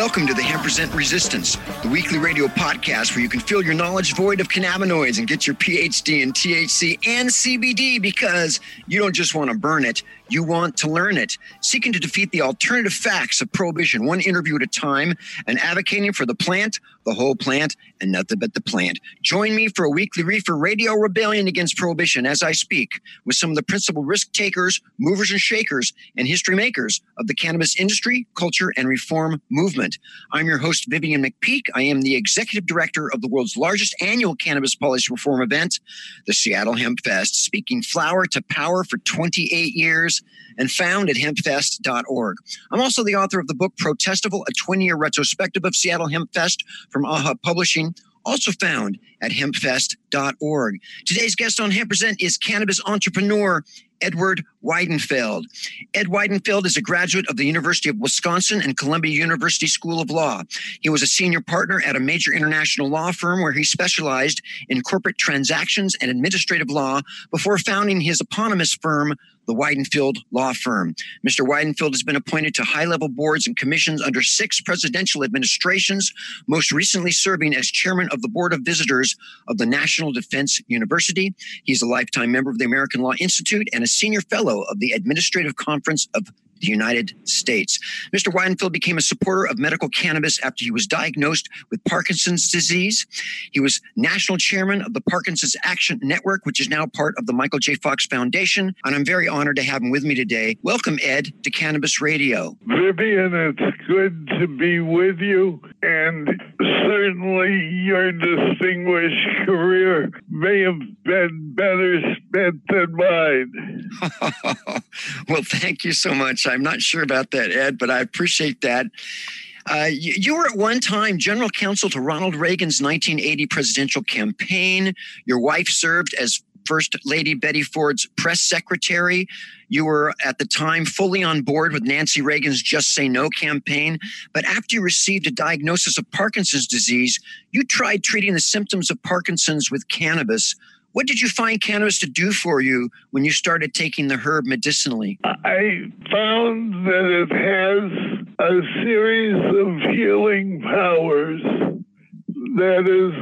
Welcome to the Hemp Present Resistance, the weekly radio podcast where you can fill your knowledge void of cannabinoids and get your PhD in THC and CBD because you don't just want to burn it, you want to learn it. Seeking to defeat the alternative facts of prohibition, one interview at a time, and advocating for the plant, the whole plant, and nothing but the plant. Join me for a weekly reefer radio rebellion against prohibition as I speak with some of the principal risk takers, movers and shakers, and history makers of the cannabis industry, culture, and reform movement. I'm your host, Vivian McPeak. I am the executive director of the world's largest annual cannabis policy reform event, the Seattle Hemp Fest, speaking flower to power for 28 years and found at hempfest.org. I'm also the author of the book Protestival, a 20 year retrospective of Seattle Hempfest from AHA Publishing, also found at hempfest.org. Today's guest on Hemp Present is cannabis entrepreneur Edward Weidenfeld. Ed Weidenfeld is a graduate of the University of Wisconsin and Columbia University School of Law. He was a senior partner at a major international law firm where he specialized in corporate transactions and administrative law before founding his eponymous firm, the Weidenfeld Law Firm. Mr. Weidenfeld has been appointed to high level boards and commissions under six presidential administrations, most recently serving as chairman of the Board of Visitors of the National Defense University. He's a lifetime member of the American Law Institute and a senior fellow of the Administrative Conference of the United States. Mr. Weidenfeld became a supporter of medical cannabis after he was diagnosed with Parkinson's disease. He was national chairman of the Parkinson's Action Network, which is now part of the Michael J. Fox Foundation. And I'm very honored to have him with me today. Welcome, Ed, to Cannabis Radio. Vivian, it's good to be with you. And certainly your distinguished career may have been better spent than mine. well, thank you so much. I'm not sure about that, Ed, but I appreciate that. Uh, you, you, were at one time general counsel to Ronald Reagan's 1980 presidential campaign. Your wife served as First Lady Betty Ford's press secretary. You were at the time fully on board with Nancy Reagan's Just Say No campaign. But after you received a diagnosis of Parkinson's disease, you tried treating the symptoms of Parkinson's with cannabis. What did you find cannabis to do for you when you started taking the herb medicinally? I found that it has a series of healing powers that is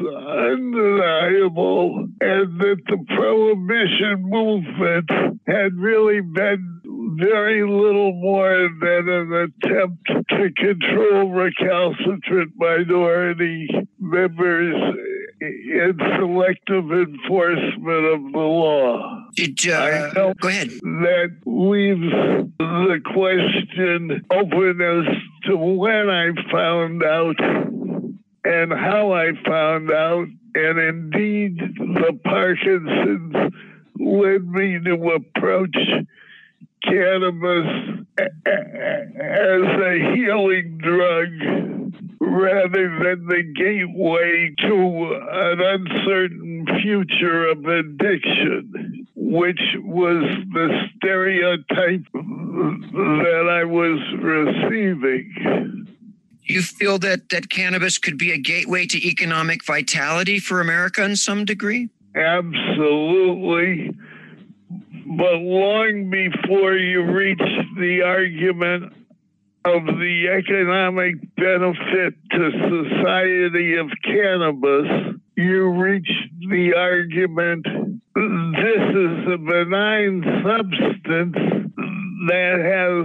undeniable, and that the prohibition movement had really been very little more than an attempt to control recalcitrant minority members in selective enforcement of the law. Did, uh, go ahead. That leaves the question open as to when I found out and how I found out. And indeed, the Parkinson's led me to approach cannabis as a healing drug rather than the gateway to an uncertain future of addiction, which was the stereotype that I was receiving. You feel that, that cannabis could be a gateway to economic vitality for America in some degree? Absolutely. But long before you reach the argument of the economic benefit to society of cannabis, you reach the argument this is a benign substance that has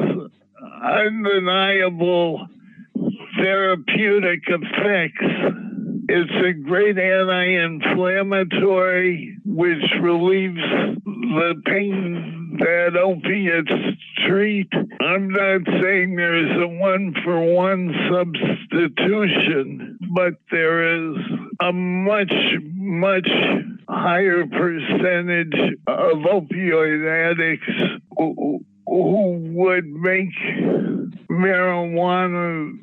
undeniable therapeutic effects. It's a great anti inflammatory, which relieves the pain that opiates treat. I'm not saying there's a one for one substitution, but there is a much, much higher percentage of opioid addicts who, would make marijuana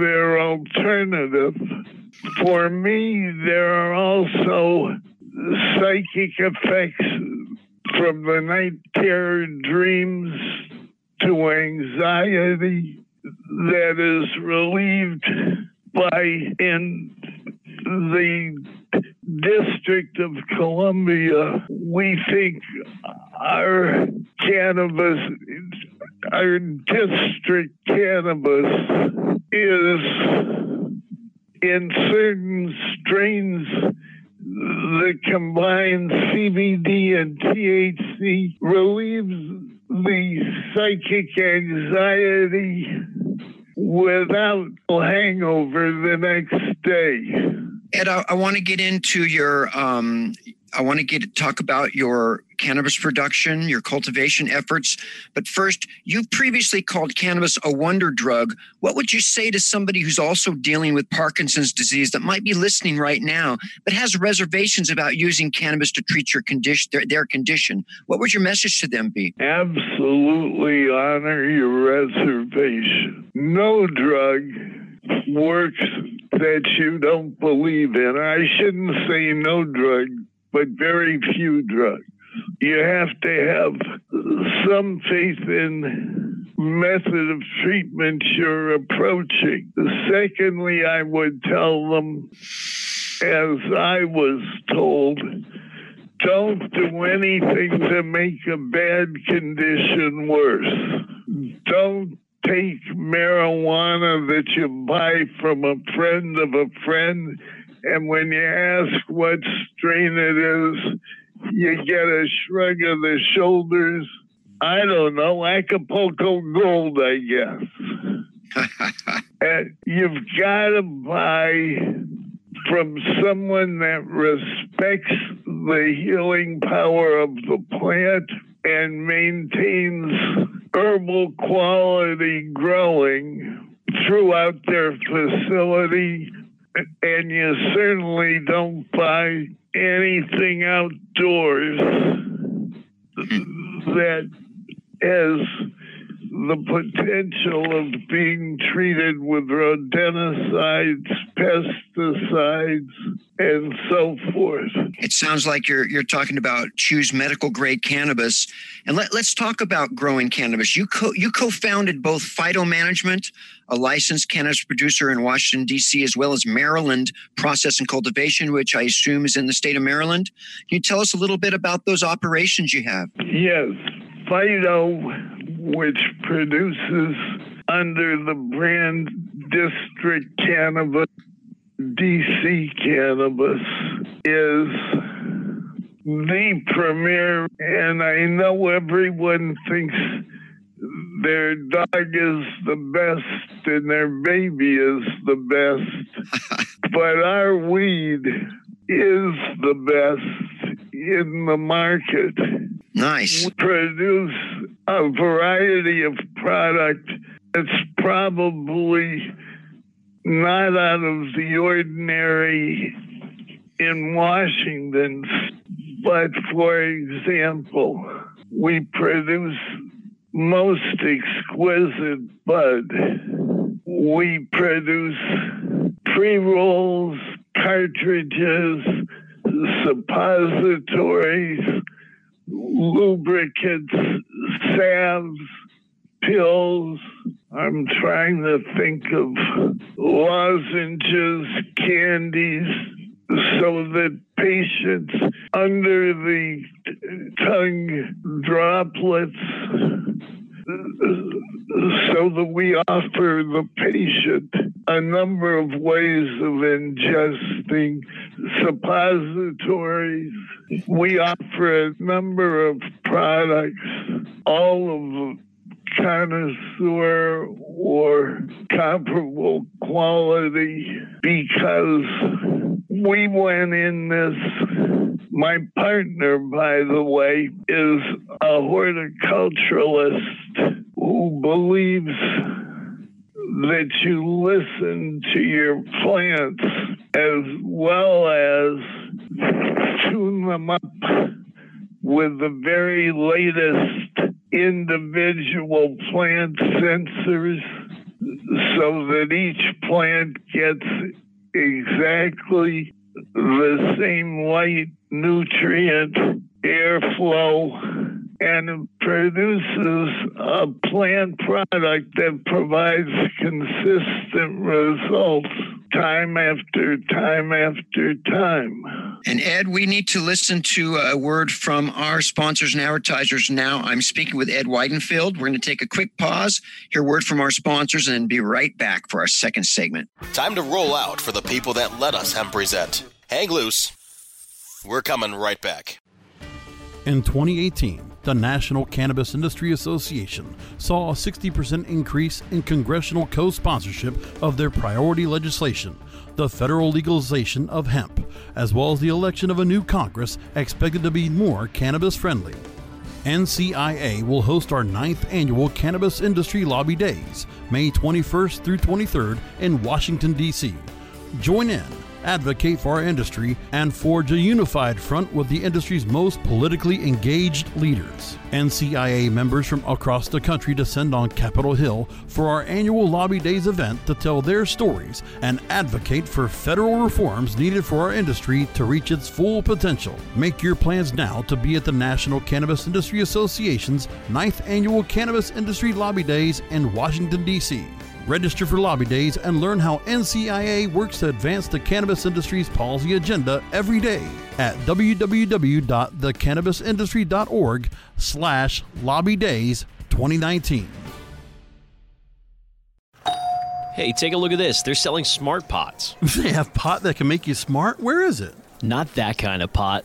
their alternative. For me, there are also psychic effects from the night terror dreams to anxiety that is relieved by in the District of Columbia, we think our cannabis, our district cannabis is in certain strains that combine CBD and THC relieves the psychic anxiety without hangover the next day. Ed, I, I want to get into your. Um, I want to get talk about your cannabis production, your cultivation efforts. But first, you've previously called cannabis a wonder drug. What would you say to somebody who's also dealing with Parkinson's disease that might be listening right now, but has reservations about using cannabis to treat your condition, their, their condition? What would your message to them be? Absolutely honor your reservation. No drug works that you don't believe in. I shouldn't say no drug, but very few drugs. You have to have some faith in method of treatment you're approaching. Secondly, I would tell them, as I was told, don't do anything to make a bad condition worse. Don't take marijuana that you buy from a friend of a friend, and when you ask what strain it is, you get a shrug of the shoulders. I don't know, Acapulco Gold, I guess. and you've got to buy from someone that respects the healing power of the plant and maintains herbal quality growing throughout their facility. And you certainly don't buy anything outdoors hmm. that has the potential of being treated with rodenticides, pesticides, and so forth. It sounds like you're you're talking about choose medical grade cannabis, and let, let's talk about growing cannabis. You co- you co-founded both Phyto Management, a licensed cannabis producer in Washington D.C., as well as Maryland Process and Cultivation, which I assume is in the state of Maryland. Can you tell us a little bit about those operations you have? Yes, Phyto which produces under the brand District Cannabis, DC Cannabis, is the premier, and I know everyone thinks their dog is the best and their baby is the best, but our weed is the best in the market. Nice. We produce a variety of product that's probably not out of the ordinary in Washington. But for example, we produce most exquisite bud. We produce pre rolls, cartridges, suppositories, lubricants, salves, pills. I'm trying to think of lozenges, candies, so that patients under the tongue droplets so that we offer the patient a number of ways of ingesting suppositories. We offer a number of products, all of connoisseur or comparable quality because we went in this. My partner, by the way, is a horticulturalist who believes that you listen to your plants as well as tune them up with the very latest individual plant sensors so that each plant gets exactly the same light, nutrient, airflow, and produces a plant product that provides consistent results time after time after time. And Ed, we need to listen to a word from our sponsors and advertisers now. I'm speaking with Ed Weidenfeld. We're going to take a quick pause, hear a word from our sponsors, and then be right back for our second segment. Time to roll out for the people that let us hemp present. Hang loose. We're coming right back. In 2018, the National Cannabis Industry Association saw a 60% increase in congressional co sponsorship of their priority legislation, the federal legalization of hemp, as well as the election of a new Congress expected to be more cannabis friendly. NCIA will host our ninth annual Cannabis Industry Lobby Days, May 21st through 23rd in Washington, D.C. Join in advocate for our industry, and forge a unified front with the industry's most politically engaged leaders. NCIA members from across the country descend on Capitol Hill for our annual Lobby Days event to tell their stories and advocate for federal reforms needed for our industry to reach its full potential. Make your plans now to be at the National Cannabis Industry Association's ninth annual Cannabis Industry Lobby Days in Washington, D.C. Register for lobby days and learn how NCIA works to advance the cannabis industry's policy agenda every day at www.thecannabisindustry.org slash lobby days 2019. Hey, take a look at this. They're selling smart pots. They have pot that can make you smart? Where is it? Not that kind of pot.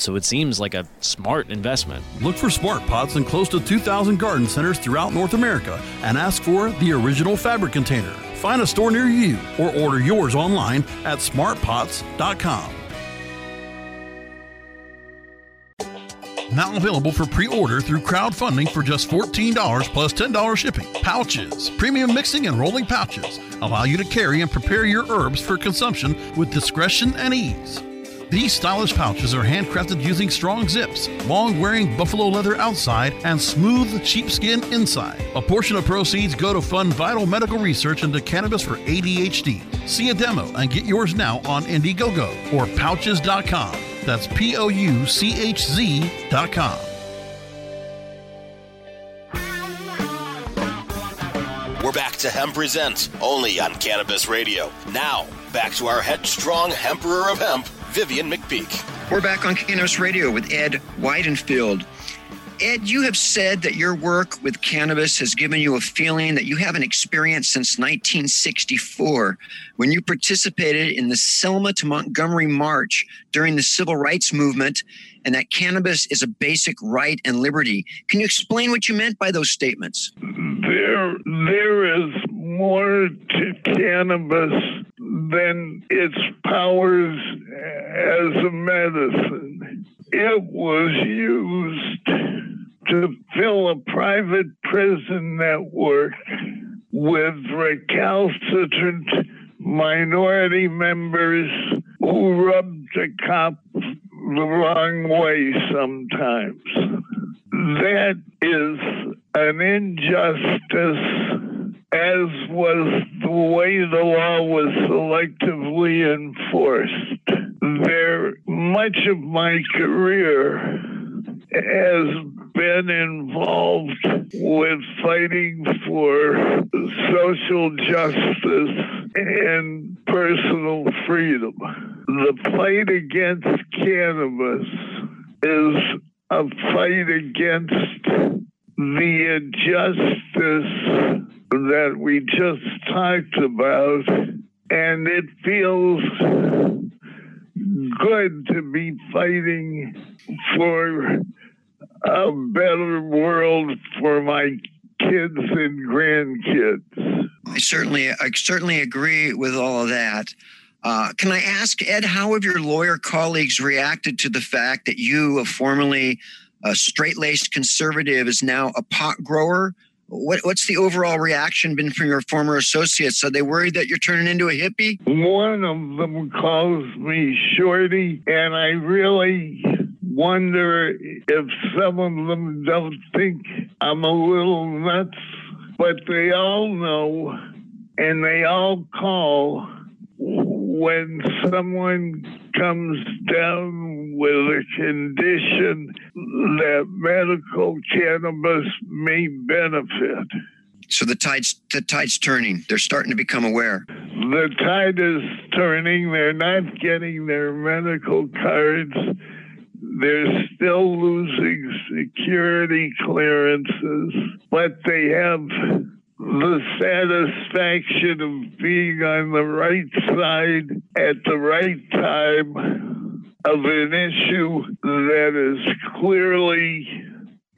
so it seems like a smart investment. Look for smart pots in close to 2,000 garden centers throughout North America and ask for the original fabric container. Find a store near you or order yours online at smartpots.com. Now available for pre-order through crowdfunding for just $14 plus $10 shipping. Pouchz, premium mixing and rolling pouches allow you to carry and prepare your herbs for consumption with discretion and ease. These stylish pouches are handcrafted using strong zips, long wearing buffalo leather outside, and smooth sheepskin inside. A portion of proceeds go to fund vital medical research into cannabis for ADHD. See a demo and get yours now on Indiegogo or pouchz.com. That's P O U C H Z.com. We're back to Hemp Present, only on Cannabis Radio. Now, back to our headstrong Emperor of Hemp, Vivian McPeak. We're back on Cannabis Radio with Ed Weidenfeld. Ed, you have said that your work with cannabis has given you a feeling that you haven't experienced since 1964 when you participated in the Selma to Montgomery March during the Civil Rights Movement and that cannabis is a basic right and liberty. Can you explain what you meant by those statements? There, there is more to cannabis than its powers as a medicine. It was used to fill a private prison network with recalcitrant minority members who rubbed the cop the wrong way sometimes. That is an injustice, as was the way the law was selectively enforced. There, much of my career has been involved with fighting for social justice and personal freedom. The fight against cannabis is a fight against the injustice that we just talked about, and it feels good to be fighting for a better world for my kids and grandkids. I certainly, I certainly agree with all of that. Uh, can I ask, Ed, how have your lawyer colleagues reacted to the fact that you, a formerly a straight-laced conservative, is now a pot grower? What, what's the overall reaction been from your former associates? Are they worried that you're turning into a hippie? One of them calls me Shorty, and I really wonder if some of them don't think I'm a little nuts, but they all know and they all call when someone comes down with a condition that medical cannabis may benefit. So the tide's the tide's turning. They're starting to become aware. The tide is turning. They're not getting their medical cards they're still losing security clearances, but they have the satisfaction of being on the right side at the right time of an issue that is clearly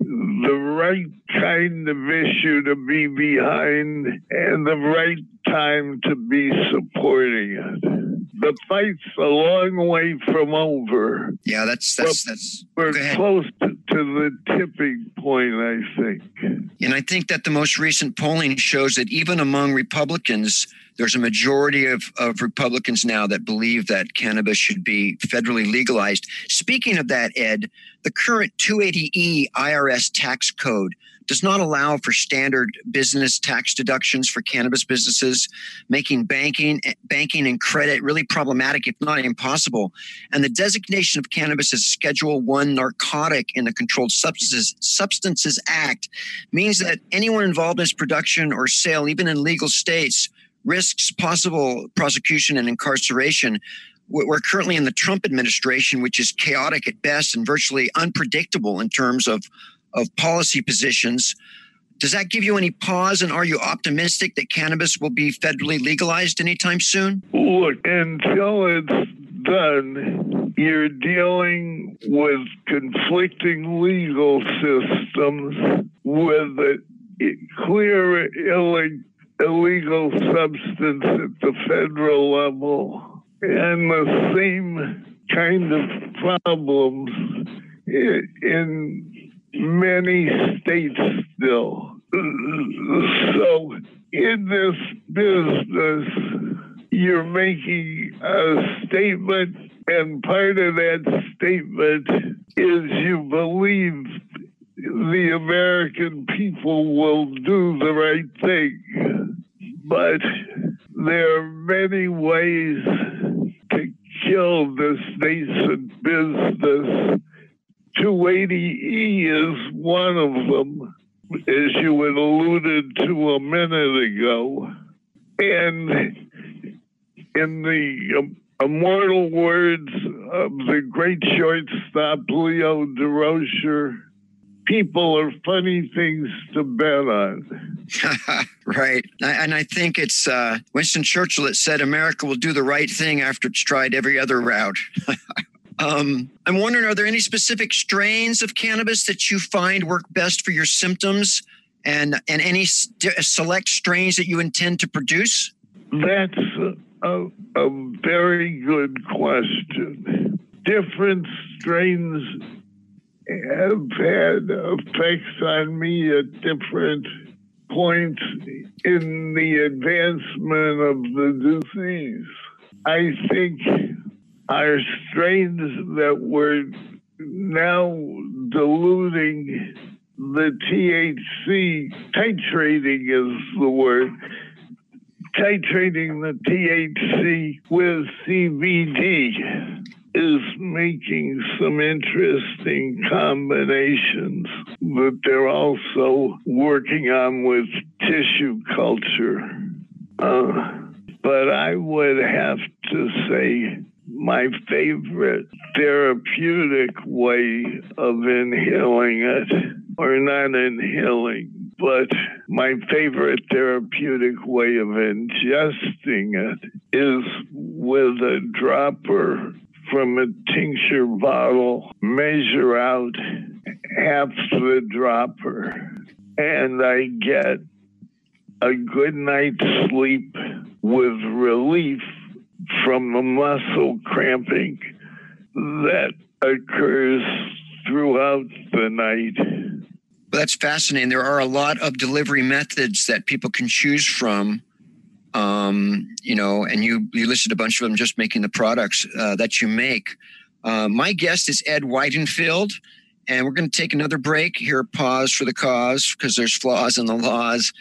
the right kind of issue to be behind and the right time to be supporting it the fight's a long way from over. Yeah, that's that's that's. We're close to, to the tipping point, I think. And I think that the most recent polling shows that even among Republicans, there's a majority of, of Republicans now that believe that cannabis should be federally legalized. Speaking of that, Ed, the current 280E IRS tax code does not allow for standard business tax deductions for cannabis businesses, making banking, banking and credit really problematic, if not impossible. And the designation of cannabis as Schedule One narcotic in the Controlled Substances Substances Act means that anyone involved in its production or sale, even in legal states, risks possible prosecution and incarceration. We're currently in the Trump administration, which is chaotic at best and virtually unpredictable in terms of of policy positions. Does that give you any pause? And are you optimistic that cannabis will be federally legalized anytime soon? Look, until it's done, you're dealing with conflicting legal systems with a clear illegal substance at the federal level and the same kind of problems in many states still. So in this business, you're making a statement, and part of that statement is you believe the American people will do the right thing. But there are many ways to kill this nascent business 280E is one of them, as you had alluded to a minute ago. And in the um, immortal words of the great shortstop Leo Durocher, people are funny things to bet on. right. And I think it's uh, Winston Churchill that said America will do the right thing after it's tried every other route. Um, I'm wondering, are there any specific strains of cannabis that you find work best for your symptoms, and and any st- select strains that you intend to produce? That's a, a very good question. Different strains have had effects on me at different points in the advancement of the disease. I think our strains that were now diluting the THC, titrating is the word, titrating the THC with CBD is making some interesting combinations that they're also working on with tissue culture. Uh, but I would have to say my favorite therapeutic way of inhaling it, or not inhaling, but my favorite therapeutic way of ingesting it is with a dropper from a tincture bottle, measure out half the dropper, and I get a good night's sleep with relief from the muscle cramping that occurs throughout the night. that's fascinating. There are a lot of delivery methods that people can choose from um, you know, and you you listed a bunch of them just making the products uh, that you make. Uh, my guest is Ed Weidenfeld, and we're going to take another break here. Pause for the cause because there's flaws in the laws,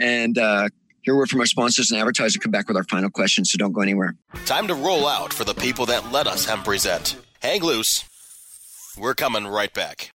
and uh, hear word from our sponsors and advertisers. Come back with our final question, so don't go anywhere. Time to roll out for the people that let us hemp present. Hang loose. We're coming right back.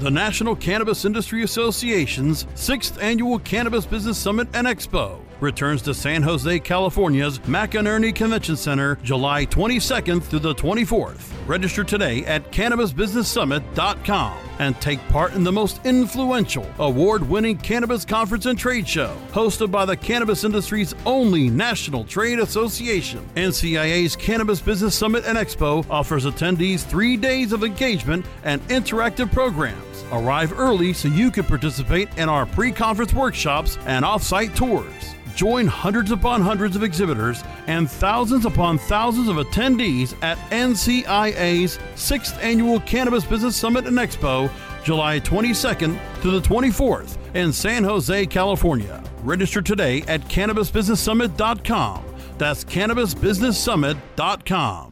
The National Cannabis Industry Association's sixth annual Cannabis Business Summit and Expo returns to San Jose, California's McEnery Convention Center July 22nd through the 24th. Register today at CannabisBusinessSummit.com and take part in the most influential, award winning cannabis conference and trade show, hosted by the cannabis industry's only national trade association. NCIA's Cannabis Business Summit and Expo offers attendees three days of engagement and interactive programs. Arrive early so you can participate in our pre conference workshops and off site tours. Join hundreds upon hundreds of exhibitors and thousands upon thousands of attendees at NCIA's 6th Annual Cannabis Business Summit and Expo, July 22nd to the 24th in San Jose, California. Register today at CannabisBusinessSummit.com. That's CannabisBusinessSummit.com.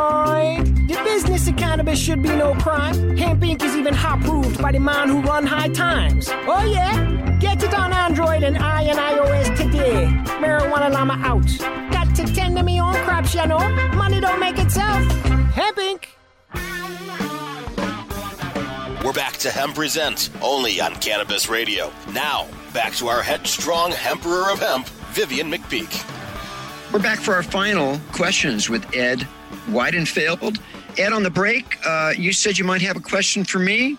The business of cannabis should be no crime. Hemp Inc. is even hot proved by the man who run high times. Oh yeah? Get it on Android and I and iOS today. Marijuana Llama out. Got to tend to me own crops, you know. Money don't make itself. Hemp Inc. We're back to Hemp Present, only on Cannabis Radio. Now, back to our headstrong Emperor of Hemp, Vivian McPeak. We're back for our final questions with Ed Weidenfeld. Ed, on the break, uh, you said you might have a question for me.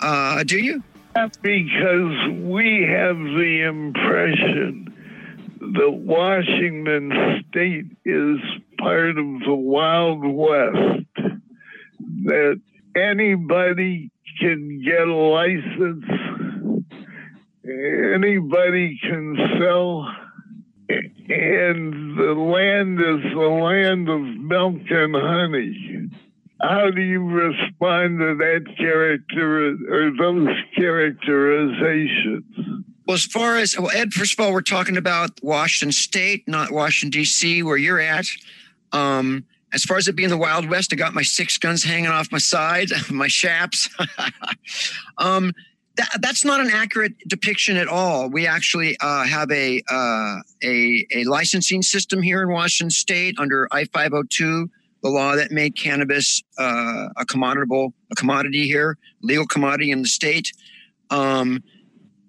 Uh, do you? Because we have the impression that Washington state is part of the Wild West, that anybody can get a license, anybody can sell and the land is the land of milk and honey. How do you respond to that character or those characterizations? Well, as far as well, Ed, first of all, we're talking about Washington State, not Washington D.C., where you're at. Um, as far as it being the Wild West, I got my six guns hanging off my side, my shaps. um, that, that's not an accurate depiction at all. We actually uh, have a, uh, a a licensing system here in Washington State under I five hundred two, the law that made cannabis uh, a commoditable a commodity here, legal commodity in the state. Um,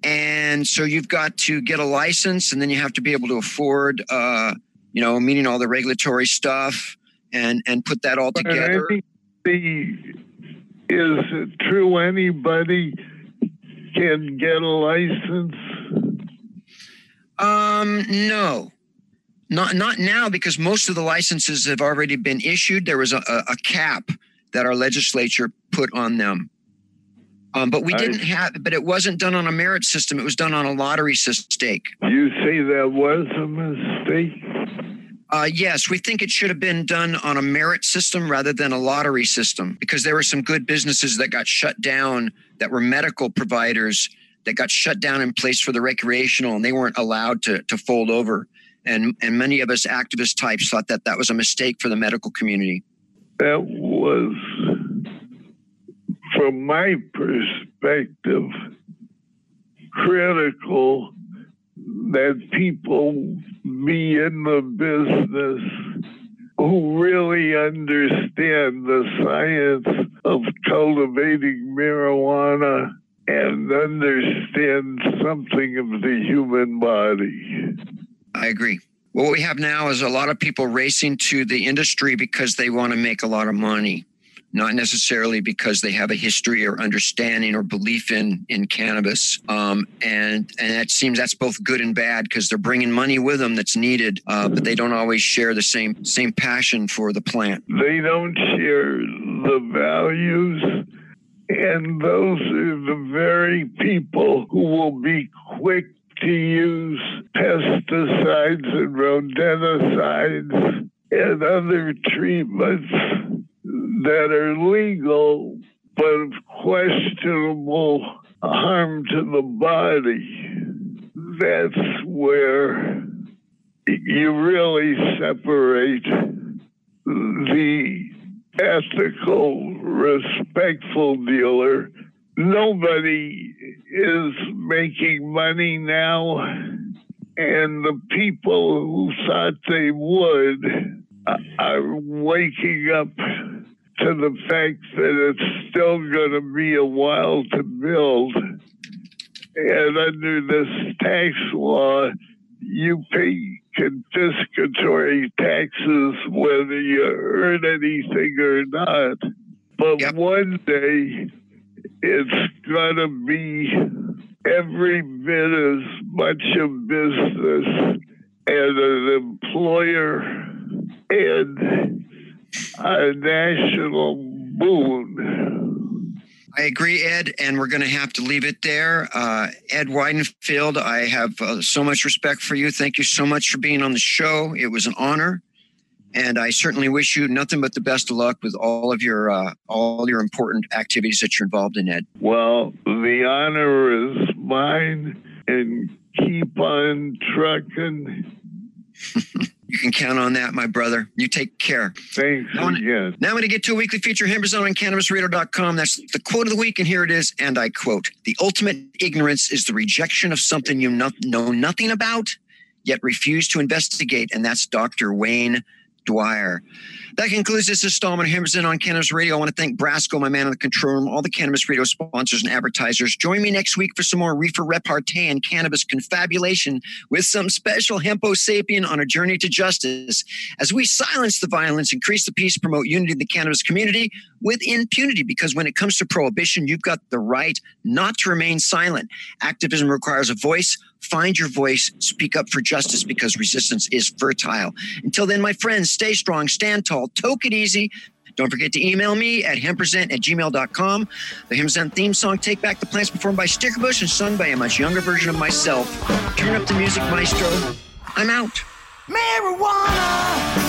and so you've got to get a license, and then you have to be able to afford, uh, you know, meaning all the regulatory stuff and and put that all together. Is it true anybody can get a license? Um, no. Not not now because most of the licenses have already been issued. There was a, a, cap that our legislature put on them. Um, but we didn't have, but it wasn't done on a merit system. It was done on a lottery stake. You say that was a mistake? Uh, yes, we think it should have been done on a merit system rather than a lottery system because there were some good businesses that got shut down that were medical providers that got shut down in place for the recreational and they weren't allowed to, to fold over. And, and many of us activist types thought that that was a mistake for the medical community. That was, from my perspective, critical that people be in the business who really understand the science of cultivating marijuana and understand something of the human body. I agree. What we have now is a lot of people racing to the industry because they want to make a lot of money not necessarily because they have a history or understanding or belief in in cannabis. Um, and and that seems that's both good and bad because they're bringing money with them that's needed, uh, but they don't always share the same same passion for the plant. They don't share the values. And those are the very people who will be quick to use pesticides and rodenticides and other treatments that are legal but of questionable harm to the body. That's where you really separate the ethical, respectful dealer. Nobody is making money now, and the people who thought they would are waking up to the fact that it's still going to be a while to build. And under this tax law, you pay confiscatory taxes whether you earn anything or not. But yep. one day, it's going to be every bit as much a business as an employer and a national boon. I agree, Ed, and we're going to have to leave it there. Uh, Ed Weidenfeld, I have uh, so much respect for you. Thank you so much for being on the show. It was an honor, and I certainly wish you nothing but the best of luck with all of your uh, all your important activities that you're involved in, Ed. Well, the honor is mine, and keep on trucking. You can count on that, my brother. You take care. Thanks. Now, yes. now I'm going to get to a weekly feature, Hemperzone on CannabisRadio.com. That's the quote of the week, and here it is. And I quote The ultimate ignorance is the rejection of something you know nothing about, yet refuse to investigate. And that's Dr. Wayne Dyer. That concludes this installment of Hemperzone on Cannabis Radio. I want to thank Brasco, my man in the control room, all the Cannabis Radio sponsors and advertisers. Join me next week for some more reefer repartee and cannabis confabulation with some special Hempo sapien on a journey to justice as we silence the violence, increase the peace, promote unity in the cannabis community with impunity. Because when it comes to prohibition, you've got the right not to remain silent. Activism requires a voice Find your voice, speak up for justice because resistance is fertile. Until then, my friends, stay strong, stand tall, toke it easy. Don't forget to email me at hempresent at gmail.com. The Hempresent theme song, Take Back the Plants, performed by Stickerbush and sung by a much younger version of myself. Turn up the music, maestro. I'm out. Marijuana.